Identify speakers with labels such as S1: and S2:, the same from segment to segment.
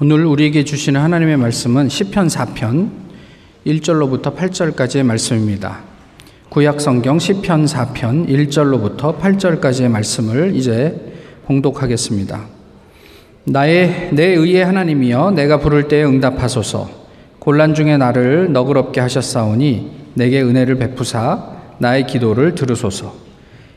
S1: 오늘 우리에게 주시는 하나님의 말씀은 시편 4편 1절로부터 8절까지의 말씀입니다. 구약 성경 시편 4편 1절로부터 8절까지의 말씀을 이제 봉독하겠습니다. 나의 내 의의 하나님이여 내가 부를 때에 응답하소서 곤란 중에 나를 너그럽게 하셨사오니 내게 은혜를 베푸사 나의 기도를 들으소서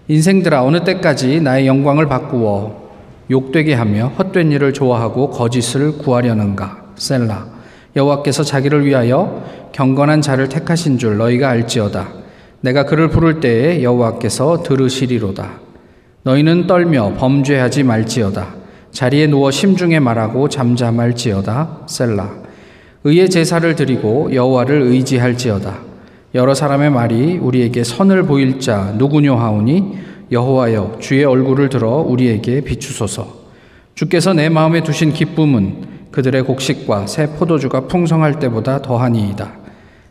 S1: 인생들아 어느 때까지 나의 영광을 바꾸어 욕되게 하며 헛된 일을 좋아하고 거짓을 구하려는가? 셀라 여호와께서 자기를 위하여 경건한 자를 택하신 줄 너희가 알지어다. 내가 그를 부를 때에 여호와께서 들으시리로다. 너희는 떨며 범죄하지 말지어다. 자리에 누워 심중에 말하고 잠잠할지어다. 셀라 의의 제사를 드리고 여호와를 의지할지어다. 여러 사람의 말이 우리에게 선을 보일 자 누구뇨 하오니 여호와여 주의 얼굴을 들어 우리에게 비추소서. 주께서 내 마음에 두신 기쁨은 그들의 곡식과 새 포도주가 풍성할 때보다 더하니이다.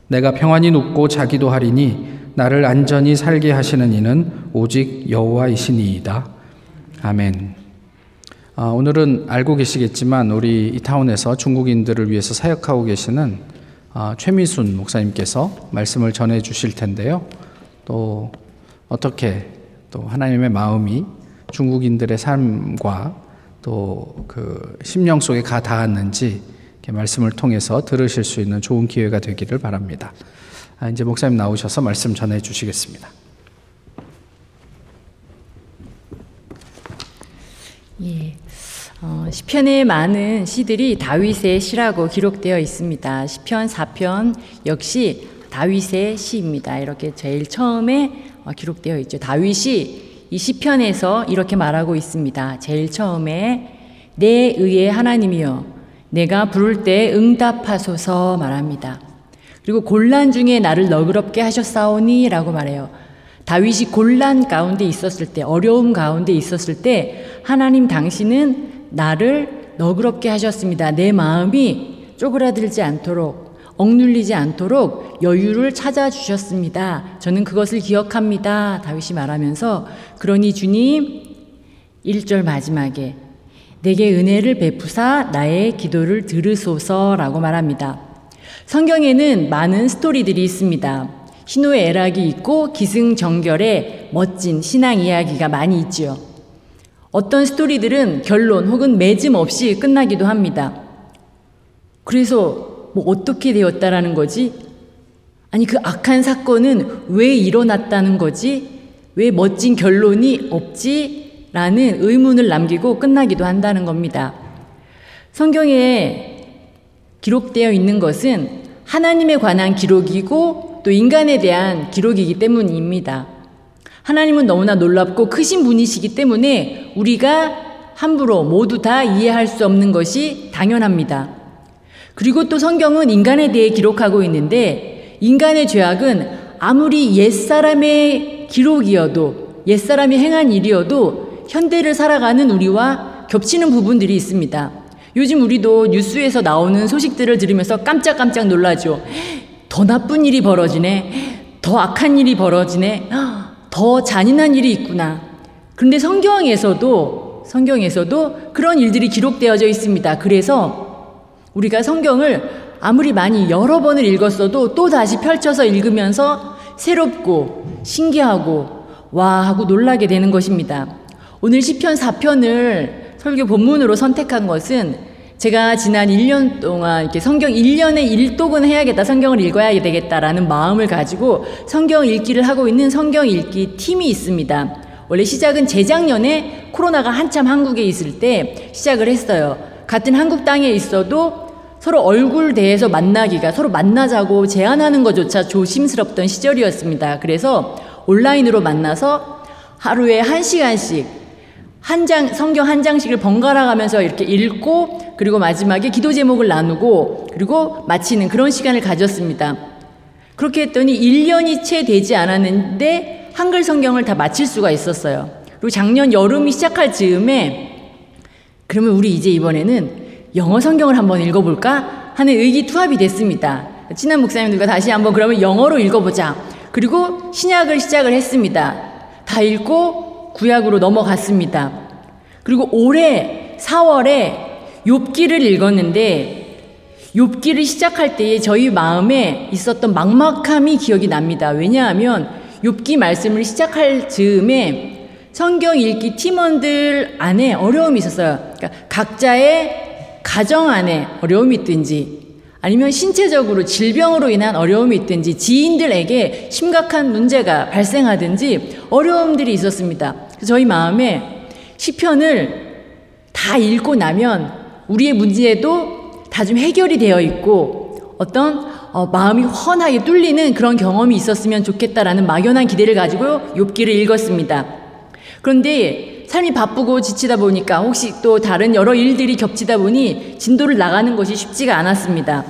S1: 내가 평안히 눕고 자기도 하리니 나를 안전히 살게 하시는 이는 오직 여호와이시니이다. 아멘. 아, 오늘은 알고 계시겠지만 우리 이 타운에서 중국인들을 위해서 사역하고 계시는 아, 최미순 목사님께서 말씀을 전해 주실 텐데요. 또 어떻게 또 하나님의 마음이 중국인들의 삶과 또 그 심령 속에 가 닿았는지 말씀을 통해서 들으실 수 있는 좋은 기회가 되기를 바랍니다. 아, 이제 목사님 나오셔서 말씀 전해 주시겠습니다.
S2: 예. 어, 시편의 많은 시들이 다윗의 시라고 기록되어 있습니다. 시편 4편 역시 다윗의 시입니다. 이렇게 제일 처음에 어, 기록되어 있죠. 다윗이 이 시편에서 이렇게 말하고 있습니다. 제일 처음에 내 의의 하나님이여 내가 부를 때 응답하소서 말합니다. 그리고 곤란 중에 나를 너그럽게 하셨사오니라고 말해요. 다윗이 곤란 가운데 있었을 때 어려움 가운데 있었을 때 하나님 당신은 나를 너그럽게 하셨습니다. 내 마음이 쪼그라들지 않도록 억눌리지 않도록 여유를 찾아주셨습니다. 저는 그것을 기억합니다. 다윗이 말하면서 그러니 주님 1절 마지막에 내게 은혜를 베푸사 나의 기도를 들으소서라고 말합니다. 성경에는 많은 스토리들이 있습니다. 희노애락이 있고 기승전결의 멋진 신앙 이야기가 많이 있지요. 어떤 스토리들은 결론 혹은 맺음 없이 끝나기도 합니다. 그래서 뭐 어떻게 되었다라는 거지? 아니 그 악한 사건은 왜 일어났다는 거지? 왜 멋진 결론이 없지? 라는 의문을 남기고 끝나기도 한다는 겁니다. 성경에 기록되어 있는 것은 하나님에 관한 기록이고 또 인간에 대한 기록이기 때문입니다. 하나님은 너무나 놀랍고 크신 분이시기 때문에 우리가 함부로 모두 다 이해할 수 없는 것이 당연합니다. 그리고 또 성경은 인간에 대해 기록하고 있는데 인간의 죄악은 아무리 옛사람의 기록이어도 옛사람이 행한 일이어도 현대를 살아가는 우리와 겹치는 부분들이 있습니다. 요즘 우리도 뉴스에서 나오는 소식들을 들으면서 깜짝깜짝 놀라죠. 더 나쁜 일이 벌어지네. 더 악한 일이 벌어지네. 더 잔인한 일이 있구나. 그런데 성경에서도 성경에서도 그런 일들이 기록되어져 있습니다. 그래서 우리가 성경을 아무리 많이 여러 번을 읽었어도 또 다시 펼쳐서 읽으면서 새롭고 신기하고 와 하고 놀라게 되는 것입니다. 오늘 시편 4편을 설교 본문으로 선택한 것은 제가 지난 1년 동안 이렇게 성경 1년에 1독은 해야겠다, 성경을 읽어야 되겠다라는 마음을 가지고 성경 읽기를 하고 있는 성경 읽기 팀이 있습니다. 원래 시작은 재작년에 코로나가 한참 한국에 있을 때 시작을 했어요. 같은 한국 땅에 있어도 서로 얼굴 대해서 만나기가 서로 만나자고 제안하는 것조차 조심스럽던 시절이었습니다. 그래서 온라인으로 만나서 하루에 한 시간씩 한 장, 성경 한 장씩을 번갈아 가면서 이렇게 읽고 그리고 마지막에 기도 제목을 나누고 그리고 마치는 그런 시간을 가졌습니다. 그렇게 했더니 1년이 채 되지 않았는데 한글 성경을 다 마칠 수가 있었어요. 그리고 작년 여름이 시작할 즈음에 그러면 우리 이제 이번에는 영어 성경을 한번 읽어볼까 하는 의기투합이 됐습니다. 친한 목사님들과 다시 한번 그러면 영어로 읽어보자. 그리고 신약을 시작을 했습니다. 다 읽고 구약으로 넘어갔습니다. 그리고 올해 4월에 욥기를 읽었는데 욥기를 시작할 때에 저희 마음에 있었던 막막함이 기억이 납니다. 왜냐하면 욥기 말씀을 시작할 즈음에 성경 읽기 팀원들 안에 어려움이 있었어요. 그러니까 각자의 가정 안에 어려움이 있든지 아니면 신체적으로 질병으로 인한 어려움이 있든지 지인들에게 심각한 문제가 발생하든지 어려움들이 있었습니다. 저희 마음에 시편을 다 읽고 나면 우리의 문제도 다 좀 해결이 되어 있고 어떤 어, 마음이 훤하게 뚫리는 그런 경험이 있었으면 좋겠다라는 막연한 기대를 가지고 욥기를 읽었습니다. 그런데 삶이 바쁘고 지치다 보니까 혹시 또 다른 여러 일들이 겹치다 보니 진도를 나가는 것이 쉽지가 않았습니다.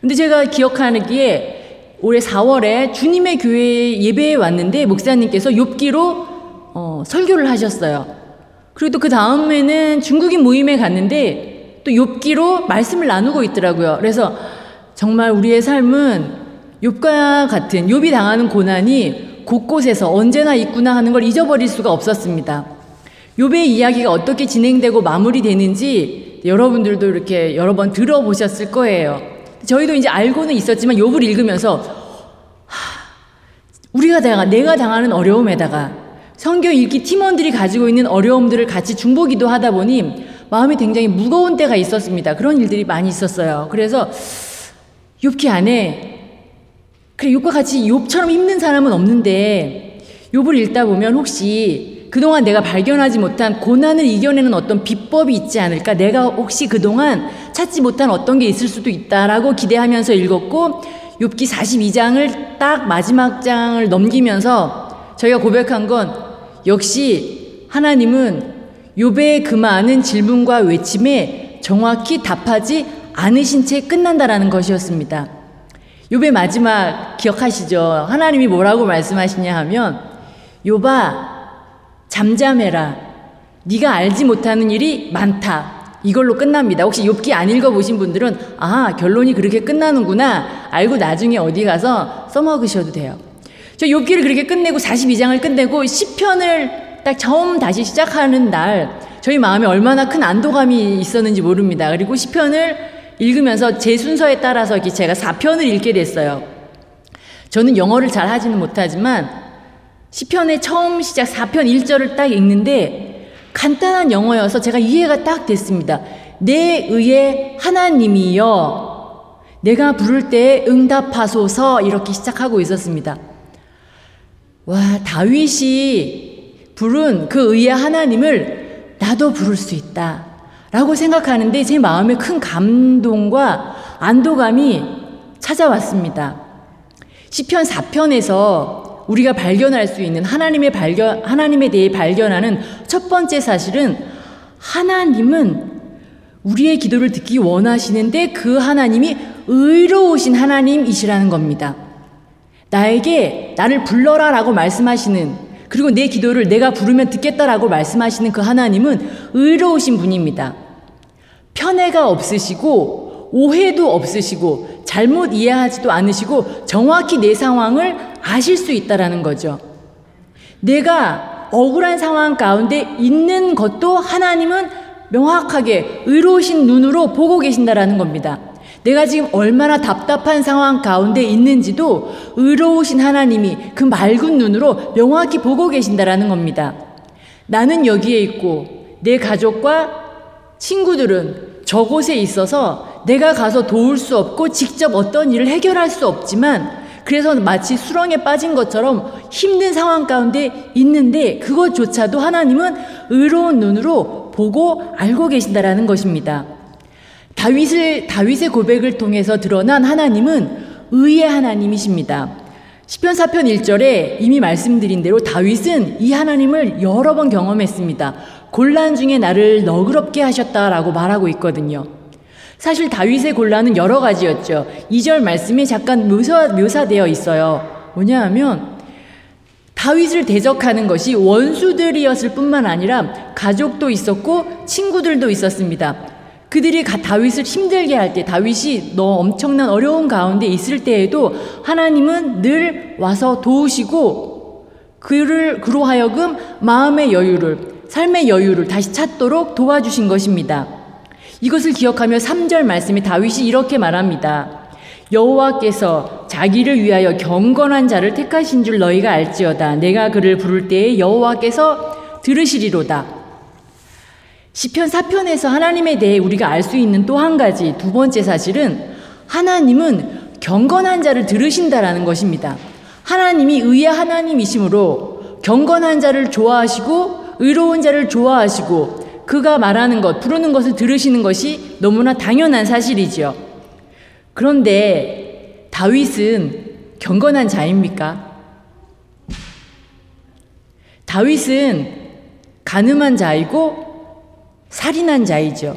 S2: 근데 제가 기억하는 게 올해 4월에 주님의 교회 예배에 왔는데 목사님께서 욥기로 어, 설교를 하셨어요. 그리고 또 그 다음에는 중국인 모임에 갔는데 또 욥기로 말씀을 나누고 있더라고요. 그래서 정말 우리의 삶은 욥과 같은 욥이 당하는 고난이 곳곳에서 언제나 있구나 하는 걸 잊어버릴 수가 없었습니다. 욥의 이야기가 어떻게 진행되고 마무리되는지 여러분들도 이렇게 여러 번 들어보셨을 거예요. 저희도 이제 알고는 있었지만 욥을 읽으면서 하, 우리가 당한 내가 당하는 어려움에다가 성경 읽기 팀원들이 가지고 있는 어려움들을 같이 중보기도 하다 보니 마음이 굉장히 무거운 때가 있었습니다. 그런 일들이 많이 있었어요. 그래서 욥기 안에 그래 욥과 같이 욥처럼 힘든 사람은 없는데 욥을 읽다 보면 혹시 그동안 내가 발견하지 못한 고난을 이겨내는 어떤 비법이 있지 않을까? 내가 혹시 그동안 찾지 못한 어떤 게 있을 수도 있다라고 기대하면서 읽었고 욥기 42장을 딱 마지막 장을 넘기면서 저희가 고백한 건 역시 하나님은 욥의 그 많은 질문과 외침에 정확히 답하지 않으신 채 끝난다라는 것이었습니다. 욥의 마지막 기억하시죠? 하나님이 뭐라고 말씀하시냐 하면 욥아 잠잠해라. 네가 알지 못하는 일이 많다. 이걸로 끝납니다. 혹시 욥기 안 읽어 보신 분들은 아, 결론이 그렇게 끝나는구나. 알고 나중에 어디 가서 써먹으셔도 돼요. 저 욥기를 그렇게 끝내고 42장을 끝내고 10편을 딱 처음 다시 시작하는 날 저희 마음에 얼마나 큰 안도감이 있었는지 모릅니다. 그리고 10편을 읽으면서 제 순서에 따라서 제가 4편을 읽게 됐어요. 저는 영어를 잘 하지는 못하지만 시편의 처음 시작 4편 1절을 딱 읽는데 간단한 영어여서 제가 이해가 딱 됐습니다. 내 의의 하나님이여 내가 부를 때 응답하소서 이렇게 시작하고 있었습니다. 와, 다윗이 부른 그 의의 하나님을 나도 부를 수 있다. 라고 생각하는데 제 마음에 큰 감동과 안도감이 찾아왔습니다. 시편 4편에서 우리가 발견할 수 있는 하나님의 발견 하나님에 대해 발견하는 첫 번째 사실은 하나님은 우리의 기도를 듣기 원하시는데 그 하나님이 의로우신 하나님이시라는 겁니다. 나에게 나를 불러라라고 말씀하시는 그리고 내 기도를 내가 부르면 듣겠다라고 말씀하시는 그 하나님은 의로우신 분입니다. 편애가 없으시고 오해도 없으시고 잘못 이해하지도 않으시고 정확히 내 상황을 아실 수 있다라는 거죠. 내가 억울한 상황 가운데 있는 것도 하나님은 명확하게 의로우신 눈으로 보고 계신다라는 겁니다. 내가 지금 얼마나 답답한 상황 가운데 있는지도 의로우신 하나님이 그 맑은 눈으로 명확히 보고 계신다라는 겁니다. 나는 여기에 있고 내 가족과 친구들은 저곳에 있어서 내가 가서 도울 수 없고 직접 어떤 일을 해결할 수 없지만 그래서 마치 수렁에 빠진 것처럼 힘든 상황 가운데 있는데 그것조차도 하나님은 의로운 눈으로 보고 알고 계신다라는 것입니다. 다윗을 다윗의 고백을 통해서 드러난 하나님은 의의 하나님이십니다. 시편 4편 1절에 이미 말씀드린 대로 다윗은 이 하나님을 여러 번 경험했습니다. 곤란 중에 나를 너그럽게 하셨다라고 말하고 있거든요. 사실 다윗의 곤란은 여러 가지였죠. 2절 말씀이 잠깐 묘사, 묘사되어 있어요. 뭐냐 하면 다윗을 대적하는 것이 원수들이었을 뿐만 아니라 가족도 있었고 친구들도 있었습니다. 그들이 다윗을 힘들게 할 때, 다윗이 너 엄청난 어려운 가운데 있을 때에도 하나님은 늘 와서 도우시고 그를 그로 하여금 마음의 여유를, 삶의 여유를 다시 찾도록 도와주신 것입니다. 이것을 기억하며 3절 말씀에 다윗이 이렇게 말합니다. 여호와께서 자기를 위하여 경건한 자를 택하신 줄 너희가 알지어다. 내가 그를 부를 때에 여호와께서 들으시리로다. 시편 4편에서 하나님에 대해 우리가 알 수 있는 또 한 가지 두 번째 사실은 하나님은 경건한 자를 들으신다라는 것입니다. 하나님이 의의 하나님이시므로 경건한 자를 좋아하시고 의로운 자를 좋아하시고 그가 말하는 것, 부르는 것을 들으시는 것이 너무나 당연한 사실이지요. 그런데 다윗은 경건한 자입니까? 다윗은 가늠한 자이고 살인한 자이죠.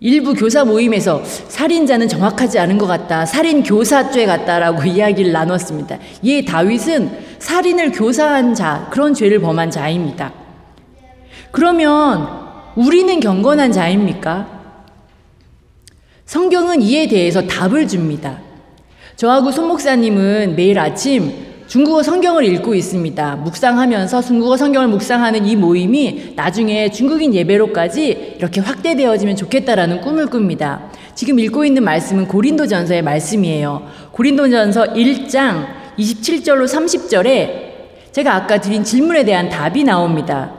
S2: 일부 교사 모임에서 살인자는 정확하지 않은 것 같다. 살인 교사죄 같다라고 이야기를 나눴습니다. 예, 다윗은 살인을 교사한 자, 그런 죄를 범한 자입니다. 그러면 우리는 경건한 자입니까? 성경은 이에 대해서 답을 줍니다. 저하고 손 목사님은 매일 아침 중국어 성경을 읽고 있습니다. 묵상하면서 중국어 성경을 묵상하는 이 모임이 나중에 중국인 예배로까지 이렇게 확대되어지면 좋겠다라는 꿈을 꿉니다. 지금 읽고 있는 말씀은 고린도전서의 말씀이에요. 고린도전서 1장 27절로 30절에 제가 아까 드린 질문에 대한 답이 나옵니다.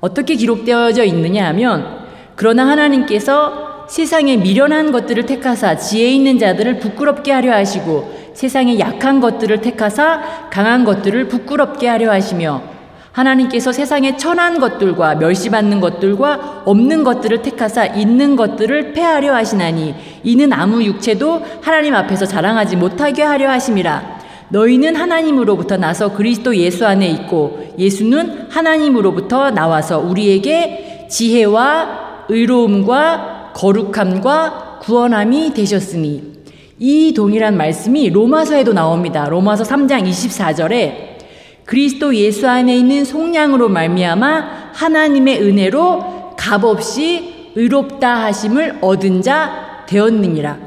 S2: 어떻게 기록되어져 있느냐 하면 그러나 하나님께서 세상에 미련한 것들을 택하사 지혜 있는 자들을 부끄럽게 하려 하시고 세상에 약한 것들을 택하사 강한 것들을 부끄럽게 하려 하시며 하나님께서 세상에 천한 것들과 멸시받는 것들과 없는 것들을 택하사 있는 것들을 패하려 하시나니 이는 아무 육체도 하나님 앞에서 자랑하지 못하게 하려 하심이라. 너희는 하나님으로부터 나서 그리스도 예수 안에 있고 예수는 하나님으로부터 나와서 우리에게 지혜와 의로움과 거룩함과 구원함이 되셨으니 이 동일한 말씀이 로마서에도 나옵니다. 로마서 3장 24절에 그리스도 예수 안에 있는 속량으로 말미암아 하나님의 은혜로 값없이 의롭다 하심을 얻은 자 되었느니라.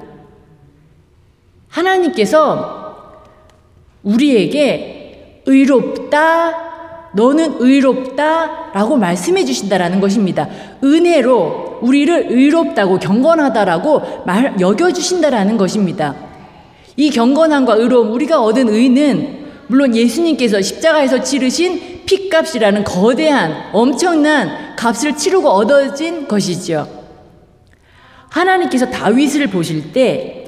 S2: 하나님께서 우리에게 의롭다 너는 의롭다 라고 말씀해 주신다라는 것입니다. 은혜로 우리를 의롭다고 경건하다라고 말, 여겨주신다라는 것입니다. 이 경건함과 의로움, 우리가 얻은 의는 물론 예수님께서 십자가에서 치르신 피값이라는 거대한 엄청난 값을 치르고 얻어진 것이지요. 하나님께서 다윗을 보실 때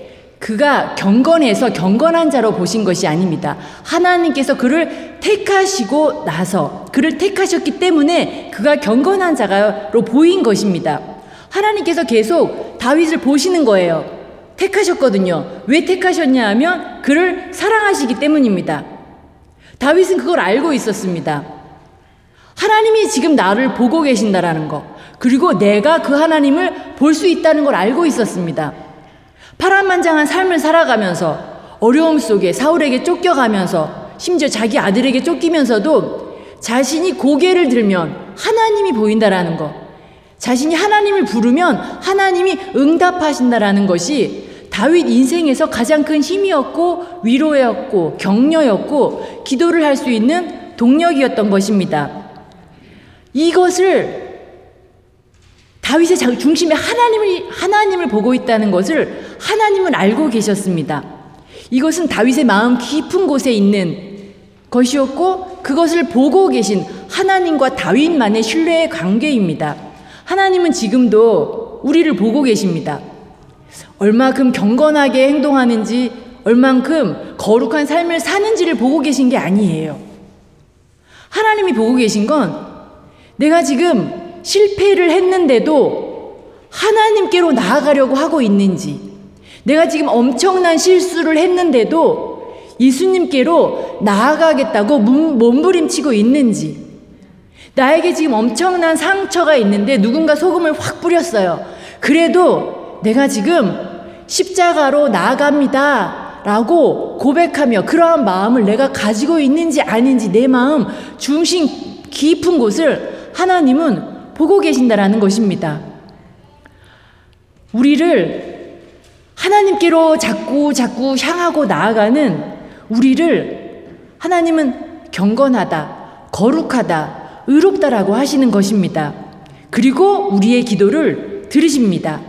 S2: 그가 경건해서 경건한 자로 보신 것이 아닙니다. 하나님께서 그를 택하시고 나서 그를 택하셨기 때문에 그가 경건한 자로 보인 것입니다. 하나님께서 계속 다윗을 보시는 거예요. 택하셨거든요. 왜 택하셨냐 하면 그를 사랑하시기 때문입니다. 다윗은 그걸 알고 있었습니다. 하나님이 지금 나를 보고 계신다라는 거. 그리고 내가 그 하나님을 볼 수 있다는 걸 알고 있었습니다. 파란만장한 삶을 살아가면서 어려움 속에 사울에게 쫓겨가면서 심지어 자기 아들에게 쫓기면서도 자신이 고개를 들면 하나님이 보인다라는 것. 자신이 하나님을 부르면 하나님이 응답하신다라는 것이 다윗 인생에서 가장 큰 힘이었고 위로였고 격려였고 기도를 할 수 있는 동력이었던 것입니다. 이것을 다윗의 중심에 하나님을 하나님을 보고 있다는 것을 하나님은 알고 계셨습니다. 이것은 다윗의 마음 깊은 곳에 있는 것이었고 그것을 보고 계신 하나님과 다윗만의 신뢰의 관계입니다. 하나님은 지금도 우리를 보고 계십니다. 얼마큼 경건하게 행동하는지, 얼만큼 거룩한 삶을 사는지를 보고 계신 게 아니에요. 하나님이 보고 계신 건 내가 지금 실패를 했는데도 하나님께로 나아가려고 하고 있는지, 내가 지금 엄청난 실수를 했는데도 예수님께로 나아가겠다고 몸부림치고 있는지, 나에게 지금 엄청난 상처가 있는데 누군가 소금을 확 뿌렸어요. 그래도 내가 지금 십자가로 나아갑니다. 라고 고백하며 그러한 마음을 내가 가지고 있는지 아닌지 내 마음 중심 깊은 곳을 하나님은 보고 계신다라는 것입니다. 우리를 하나님께로 자꾸 자꾸 향하고 나아가는 우리를 하나님은 경건하다, 거룩하다, 의롭다라고 하시는 것입니다. 그리고 우리의 기도를 들으십니다.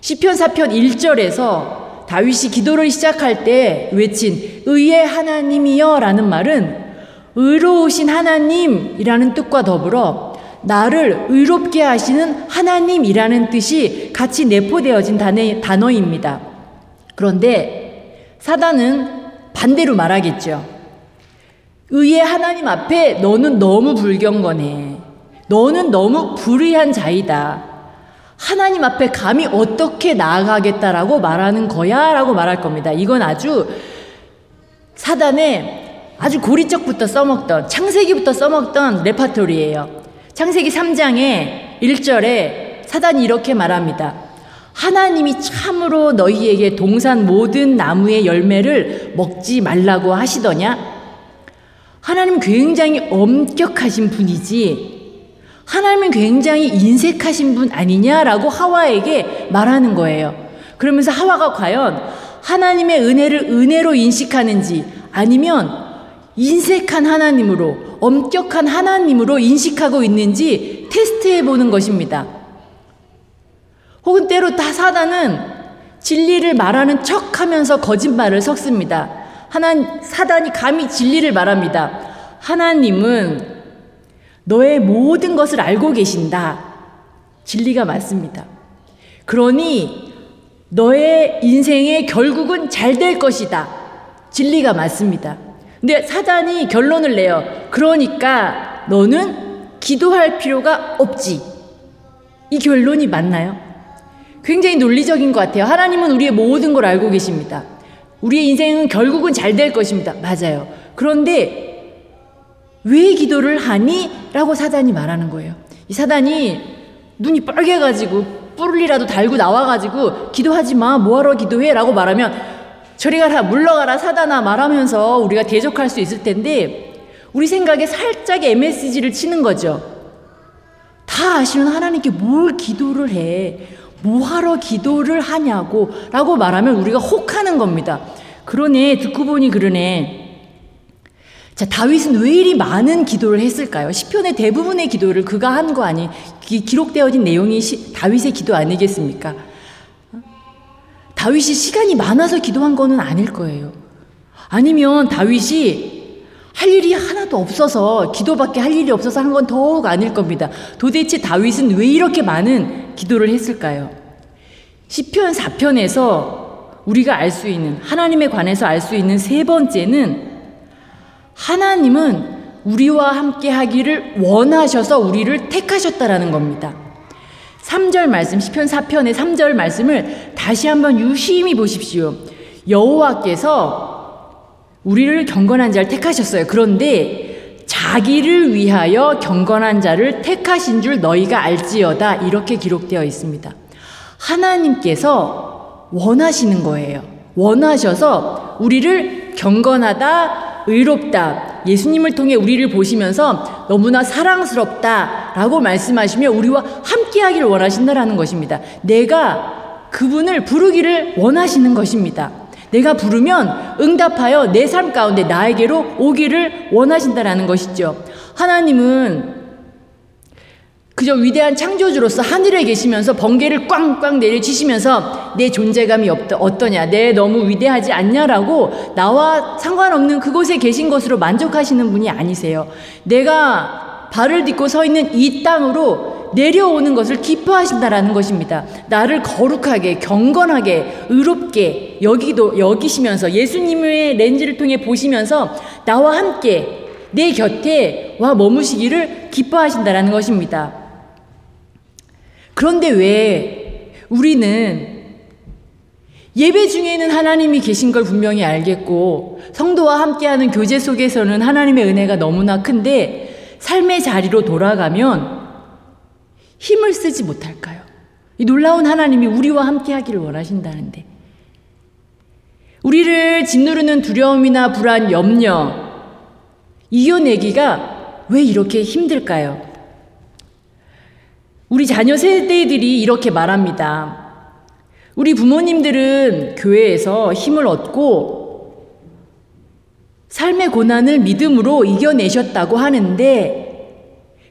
S2: 시편 4편 1절에서 다윗이 기도를 시작할 때 외친 의의 하나님이여라는 말은 의로우신 하나님이라는 뜻과 더불어 나를 의롭게 하시는 하나님이라는 뜻이 같이 내포되어진 단어입니다. 그런데 사단은 반대로 말하겠죠. 의의 하나님 앞에 너는 너무 불경건해. 너는 너무 불의한 자이다. 하나님 앞에 감히 어떻게 나아가겠다라고 말하는 거야? 라고 말할 겁니다. 이건 아주 사단의 아주 고리적부터 써먹던, 창세기부터 써먹던 레파토리예요. 창세기 3장에 1절에 사단이 이렇게 말합니다. 하나님이 참으로 너희에게 동산 모든 나무의 열매를 먹지 말라고 하시더냐? 하나님 굉장히 엄격하신 분이지. 하나님은 굉장히 인색하신 분 아니냐라고 하와에게 말하는 거예요. 그러면서 하와가 과연 하나님의 은혜를 은혜로 인식하는지 아니면 인색한 하나님으로 엄격한 하나님으로 인식하고 있는지 테스트해 보는 것입니다. 혹은 때로 다 사단은 진리를 말하는 척 하면서 거짓말을 섞습니다. 하나, 사단이 감히 진리를 말합니다. 하나님은 너의 모든 것을 알고 계신다. 진리가 맞습니다. 그러니 너의 인생의 결국은 잘 될 것이다. 진리가 맞습니다. 근데 사단이 결론을 내요. 그러니까 너는 기도할 필요가 없지. 이 결론이 맞나요? 굉장히 논리적인 것 같아요. 하나님은 우리의 모든 걸 알고 계십니다. 우리의 인생은 결국은 잘 될 것입니다. 맞아요. 그런데 왜 기도를 하니? 라고 사단이 말하는 거예요. 이 사단이 눈이 빨개가지고 뿔이라도 달고 나와가지고 기도하지 마. 뭐하러 기도해? 라고 말하면 저리 가라, 물러가라, 사단아 말하면서 우리가 대적할 수 있을 텐데, 우리 생각에 살짝 MSG를 치는 거죠. 다 아시는 하나님께 뭘 기도를 해? 뭐하러 기도를 하냐고? 라고 말하면 우리가 혹하는 겁니다. 그러네, 듣고 보니 그러네. 자, 다윗은 왜 이리 많은 기도를 했을까요? 시편의 대부분의 기도를 그가 한 거 아니, 기 록되어진 내용이 시, 다윗의 기도 아니겠습니까? 다윗이 시간이 많아서 기도한 거는 아닐 거예요. 아니면 다윗이 할 일이 하나도 없어서 기도밖에 할 일이 없어서 한 건 더욱 아닐 겁니다. 도대체 다윗은 왜 이렇게 많은 기도를 했을까요? 시편 4편에서 우리가 알 수 있는 하나님에 관해서 알 수 있는 세 번째는 하나님은 우리와 함께 하기를 원하셔서 우리를 택하셨다라는 겁니다. 3절 말씀 시편 4편의 3절 말씀을 다시 한번 유심히 보십시오. 여호와께서 우리를 경건한 자를 택하셨어요. 그런데 자기를 위하여 경건한 자를 택하신 줄 너희가 알지어다 이렇게 기록되어 있습니다. 하나님께서 원하시는 거예요. 원하셔서 우리를 경건하다, 의롭다, 예수님을 통해 우리를 보시면서 너무나 사랑스럽다라고 말씀하시며 우리와 함께 하기를 원하신다라는 것입니다. 내가 그분을 부르기를 원하시는 것입니다. 내가 부르면 응답하여 내 삶 가운데 나에게로 오기를 원하신다라는 것이죠. 하나님은 그저 위대한 창조주로서 하늘에 계시면서 번개를 꽝꽝 내려치시면서 내 존재감이 없다, 어떠냐, 내 너무 위대하지 않냐라고 나와 상관없는 그곳에 계신 것으로 만족하시는 분이 아니세요. 내가 발을 딛고 서 있는 이 땅으로 내려오는 것을 기뻐하신다라는 것입니다. 나를 거룩하게, 경건하게, 의롭게 여기도 여기시면서 예수님의 렌즈를 통해 보시면서 나와 함께 내 곁에 와 머무시기를 기뻐하신다라는 것입니다. 그런데 왜 우리는 예배 중에는 하나님이 계신 걸 분명히 알겠고 성도와 함께하는 교제 속에서는 하나님의 은혜가 너무나 큰데 삶의 자리로 돌아가면 힘을 쓰지 못할까요? 이 놀라운 하나님이 우리와 함께 하기를 원하신다는데 우리를 짓누르는 두려움이나 불안, 염려 이겨내기가 왜 이렇게 힘들까요? 우리 자녀 세대들이 이렇게 말합니다. 우리 부모님들은 교회에서 힘을 얻고 삶의 고난을 믿음으로 이겨내셨다고 하는데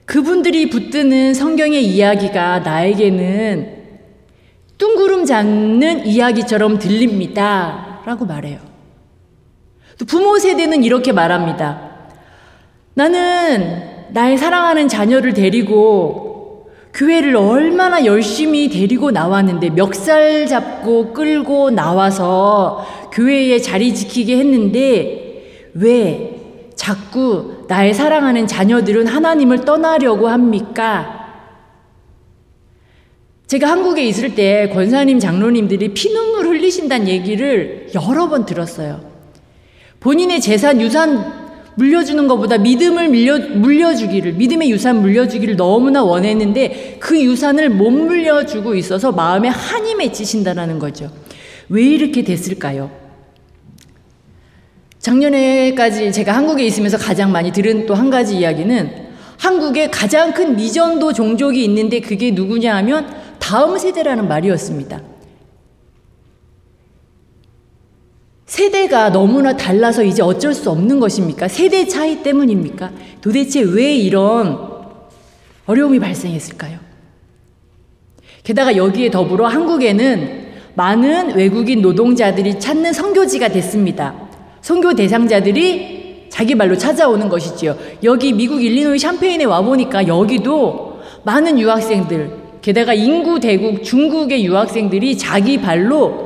S2: 그분들이 붙드는 성경의 이야기가 나에게는 푸른 잡는 이야기처럼 들립니다. 라고 말해요. 또 부모 세대는 이렇게 말합니다. 나는 나의 사랑하는 자녀를 데리고 교회를 얼마나 열심히 데리고 나왔는데 멱살 잡고 끌고 나와서 교회에 자리 지키게 했는데 왜 자꾸 나의 사랑하는 자녀들은 하나님을 떠나려고 합니까? 제가 한국에 있을 때 권사님 장로님들이 피눈물 흘리신다는 얘기를 여러 번 들었어요. 본인의 재산, 유산 물려주는 것보다 믿음을 물려, 물려주기를, 믿음의 유산 물려주기를 너무나 원했는데 그 유산을 못 물려주고 있어서 마음에 한이 맺히신다는 거죠. 왜 이렇게 됐을까요? 작년에까지 제가 한국에 있으면서 가장 많이 들은 또 한 가지 이야기는 한국에 가장 큰 미전도 종족이 있는데 그게 누구냐 하면 다음 세대라는 말이었습니다. 세대가 너무나 달라서 이제 어쩔 수 없는 것입니까? 세대 차이 때문입니까? 도대체 왜 이런 어려움이 발생했을까요? 게다가 여기에 더불어 한국에는 많은 외국인 노동자들이 찾는 선교지가 됐습니다. 선교 대상자들이 자기 말로 찾아오는 것이지요. 여기 미국 일리노이 샴페인에 와보니까 여기도 많은 유학생들, 게다가 인구 대국 중국의 유학생들이 자기 발로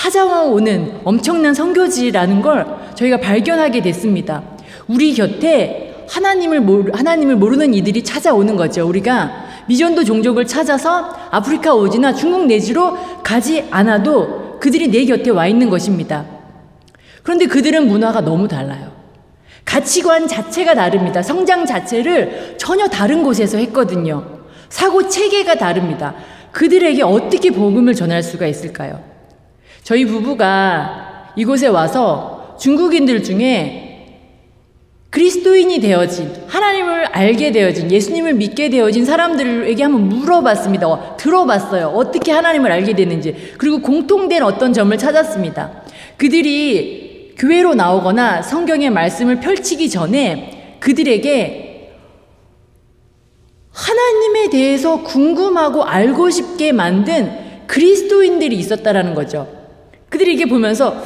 S2: 찾아오는 엄청난 선교지라는 걸 저희가 발견하게 됐습니다. 우리 곁에 하나님을 모르, 하나님을 모르는 이들이 찾아오는 거죠. 우리가 미전도 종족을 찾아서 아프리카 오지나 중국 내지로 가지 않아도 그들이 내 곁에 와 있는 것입니다. 그런데 그들은 문화가 너무 달라요. 가치관 자체가 다릅니다. 성장 자체를 전혀 다른 곳에서 했거든요. 사고 체계가 다릅니다. 그들에게 어떻게 복음을 전할 수가 있을까요? 저희 부부가 이곳에 와서 중국인들 중에 그리스도인이 되어진 하나님을 알게 되어진 예수님을 믿게 되어진 사람들에게 한번 물어봤습니다. 어, 들어봤어요. 어떻게 하나님을 알게 됐는지. 그리고 공통된 어떤 점을 찾았습니다. 그들이 교회로 나오거나 성경의 말씀을 펼치기 전에 그들에게 하나님에 대해서 궁금하고 알고 싶게 만든 그리스도인들이 있었다라는 거죠. 그들이 이게 보면서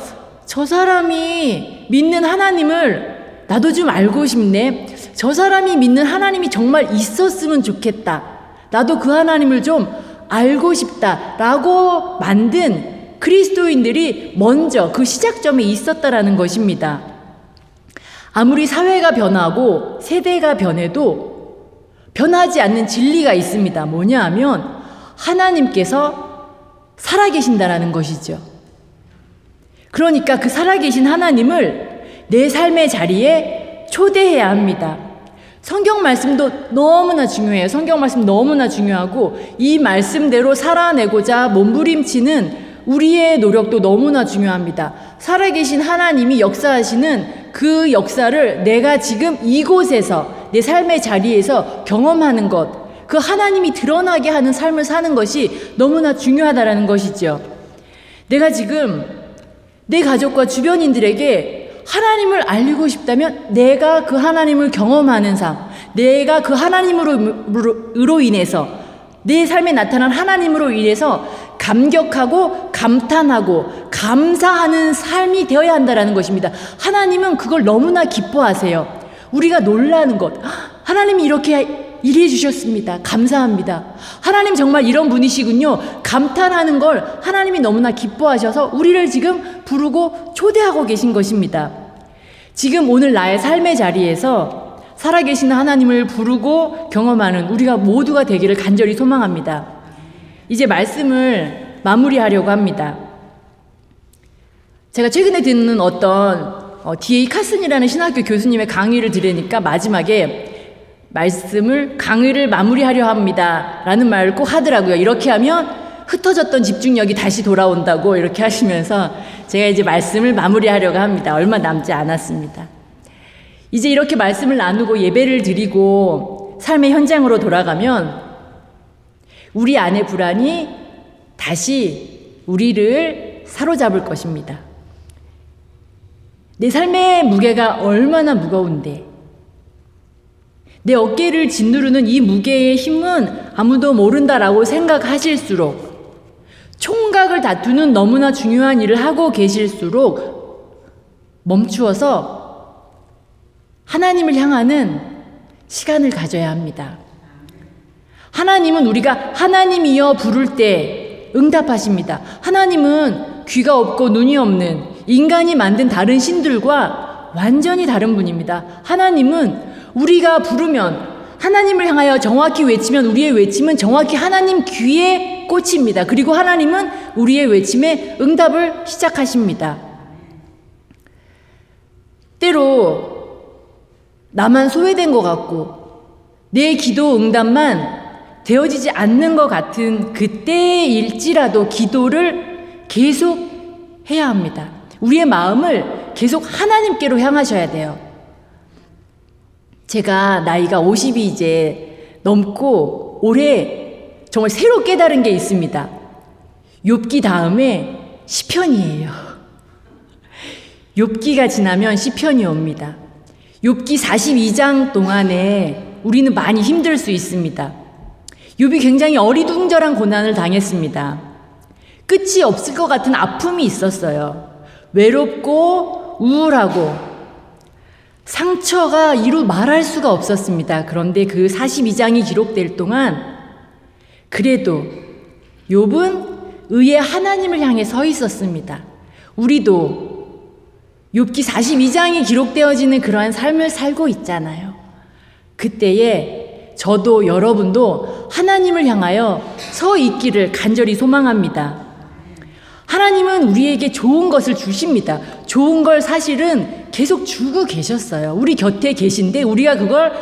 S2: 저 사람이 믿는 하나님을 나도 좀 알고 싶네. 저 사람이 믿는 하나님이 정말 있었으면 좋겠다. 나도 그 하나님을 좀 알고 싶다. 라고 만든 그리스도인들이 먼저 그 시작점에 있었다라는 것입니다. 아무리 사회가 변하고 세대가 변해도 변하지 않는 진리가 있습니다. 뭐냐 하면 하나님께서 살아계신다라는 것이죠. 그러니까 그 살아계신 하나님을 내 삶의 자리에 초대해야 합니다. 성경 말씀도 너무나 중요해요. 성경 말씀 너무나 중요하고 이 말씀대로 살아내고자 몸부림치는 우리의 노력도 너무나 중요합니다. 살아계신 하나님이 역사하시는 그 역사를 내가 지금 이곳에서 내 삶의 자리에서 경험하는 것, 그 하나님이 드러나게 하는 삶을 사는 것이 너무나 중요하다라는 것이죠. 내가 지금 내 가족과 주변인들에게 하나님을 알리고 싶다면 내가 그 하나님을 경험하는 삶, 내가 그 하나님으로 인해서 내 삶에 나타난 하나님으로 인해서 감격하고 감탄하고 감사하는 삶이 되어야 한다라는 것입니다. 하나님은 그걸 너무나 기뻐하세요. 우리가 놀라는 것. 하나님이 이렇게 일해 주셨습니다. 감사합니다. 하나님 정말 이런 분이시군요. 감탄하는 걸 하나님이 너무나 기뻐하셔서 우리를 지금 부르고 초대하고 계신 것입니다. 지금 오늘 나의 삶의 자리에서 살아계신 하나님을 부르고 경험하는 우리가 모두가 되기를 간절히 소망합니다. 이제 말씀을 마무리하려고 합니다. 제가 최근에 듣는 어떤 어, D.A. 카슨이라는 신학교 교수님의 강의를 들으니까 마지막에 말씀을 강의를 마무리하려 합니다. 라는 말을 꼭 하더라고요. 이렇게 하면 흩어졌던 집중력이 다시 돌아온다고 이렇게 하시면서 제가 이제 말씀을 마무리하려고 합니다. 얼마 남지 않았습니다. 이제 이렇게 말씀을 나누고 예배를 드리고 삶의 현장으로 돌아가면 우리 안의 불안이 다시 우리를 사로잡을 것입니다. 내 삶의 무게가 얼마나 무거운데 내 어깨를 짓누르는 이 무게의 힘은 아무도 모른다라고 생각하실수록 총각을 다투는 너무나 중요한 일을 하고 계실수록 멈추어서 하나님을 향하는 시간을 가져야 합니다. 하나님은 우리가 하나님이여 부를 때 응답하십니다. 하나님은 귀가 없고 눈이 없는 인간이 만든 다른 신들과 완전히 다른 분입니다. 하나님은 우리가 부르면 하나님을 향하여 정확히 외치면 우리의 외침은 정확히 하나님 귀에 꽂힙니다. 그리고 하나님은 우리의 외침에 응답을 시작하십니다. 때로 나만 소외된 것 같고 내 기도 응답만 되어지지 않는 것 같은 그때일지라도 기도를 계속 해야 합니다. 우리의 마음을 계속 하나님께로 향하셔야 돼요. 제가 나이가 50이 이제 넘고 올해 정말 새로 깨달은 게 있습니다. 욥기 다음에 시편이에요. 욥기가 지나면 시편이 옵니다. 욥기 42장 동안에 우리는 많이 힘들 수 있습니다. 욥이 굉장히 어리둥절한 고난을 당했습니다. 끝이 없을 것 같은 아픔이 있었어요. 외롭고 우울하고 상처가 이루 말할 수가 없었습니다. 그런데 그 42장이 기록될 동안 그래도 욥은 의의 하나님을 향해 서 있었습니다. 우리도 욥기 42장이 기록되어지는 그러한 삶을 살고 있잖아요. 그때에 저도 여러분도 하나님을 향하여 서 있기를 간절히 소망합니다. 하나님은 우리에게 좋은 것을 주십니다. 좋은 걸 사실은 계속 주고 계셨어요. 우리 곁에 계신데 우리가 그걸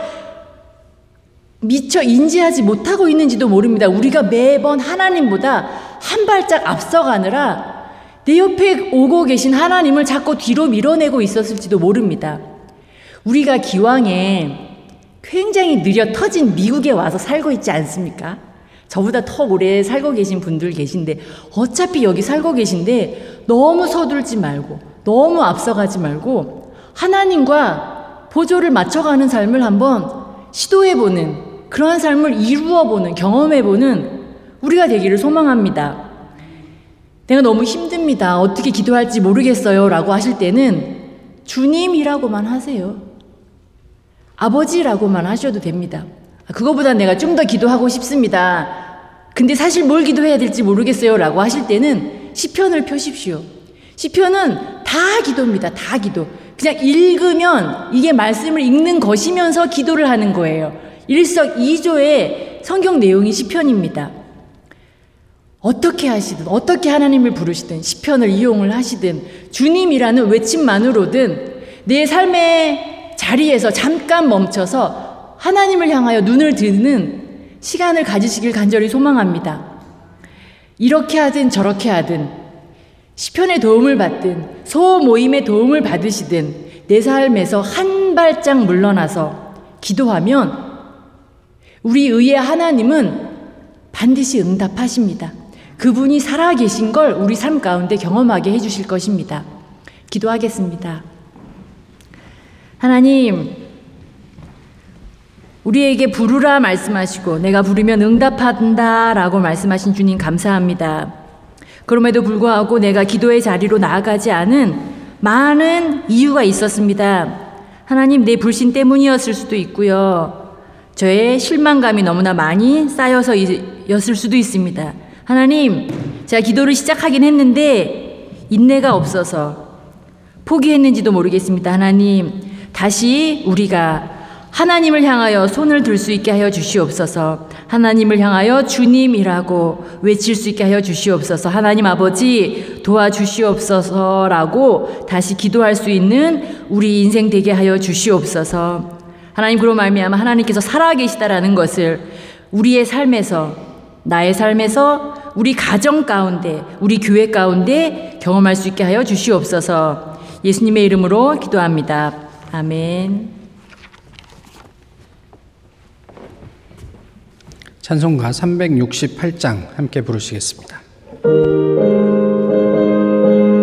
S2: 미처 인지하지 못하고 있는지도 모릅니다. 우리가 매번 하나님보다 한 발짝 앞서가느라 내 옆에 오고 계신 하나님을 자꾸 뒤로 밀어내고 있었을지도 모릅니다. 우리가 기왕에 굉장히 느려 터진 미국에 와서 살고 있지 않습니까? 저보다 더 오래 살고 계신 분들 계신데 어차피 여기 살고 계신데 너무 서둘지 말고 너무 앞서가지 말고 하나님과 보조를 맞춰가는 삶을 한번 시도해보는 그러한 삶을 이루어보는 경험해보는 우리가 되기를 소망합니다. 내가 너무 힘듭니다. 어떻게 기도할지 모르겠어요. 라고 하실 때는 주님이라고만 하세요. 아버지라고만 하셔도 됩니다. 그거보다 내가 좀 더 기도하고 싶습니다. 근데 사실 뭘 기도해야 될지 모르겠어요. 라고 하실 때는 시편을 펴십시오. 시편은 다 기도입니다. 다 기도. 그냥 읽으면 이게 말씀을 읽는 것이면서 기도를 하는 거예요. 일석이조의 성경 내용이 시편입니다. 어떻게 하시든 어떻게 하나님을 부르시든 시편을 이용을 하시든 주님이라는 외침만으로든 내 삶의 자리에서 잠깐 멈춰서 하나님을 향하여 눈을 드는 시간을 가지시길 간절히 소망합니다. 이렇게 하든 저렇게 하든 시편의 도움을 받든 소 모임의 도움을 받으시든 내 삶에서 한 발짝 물러나서 기도하면 우리 의의 하나님은 반드시 응답하십니다. 그분이 살아계신 걸 우리 삶 가운데 경험하게 해주실 것입니다. 기도하겠습니다. 하나님, 우리에게 부르라 말씀하시고 내가 부르면 응답한다 라고 말씀하신 주님 감사합니다. 그럼에도 불구하고 내가 기도의 자리로 나아가지 않은 많은 이유가 있었습니다. 하나님 내 불신 때문이었을 수도 있고요. 저의 실망감이 너무나 많이 쌓여서였을 수도 있습니다. 하나님, 제가 기도를 시작하긴 했는데 인내가 없어서 포기했는지도 모르겠습니다. 하나님, 다시 우리가 하나님을 향하여 손을 들 수 있게 하여 주시옵소서. 하나님을 향하여 주님이라고 외칠 수 있게 하여 주시옵소서. 하나님 아버지 도와주시옵소서라고 다시 기도할 수 있는 우리 인생 되게 하여 주시옵소서. 하나님 그로 말미암아 하나님께서 살아계시다라는 것을 우리의 삶에서 나의 삶에서 우리 가정 가운데 우리 교회 가운데 경험할 수 있게 하여 주시옵소서. 예수님의 이름으로 기도합니다. 아멘.
S1: 찬송가 368장 함께 부르시겠습니다.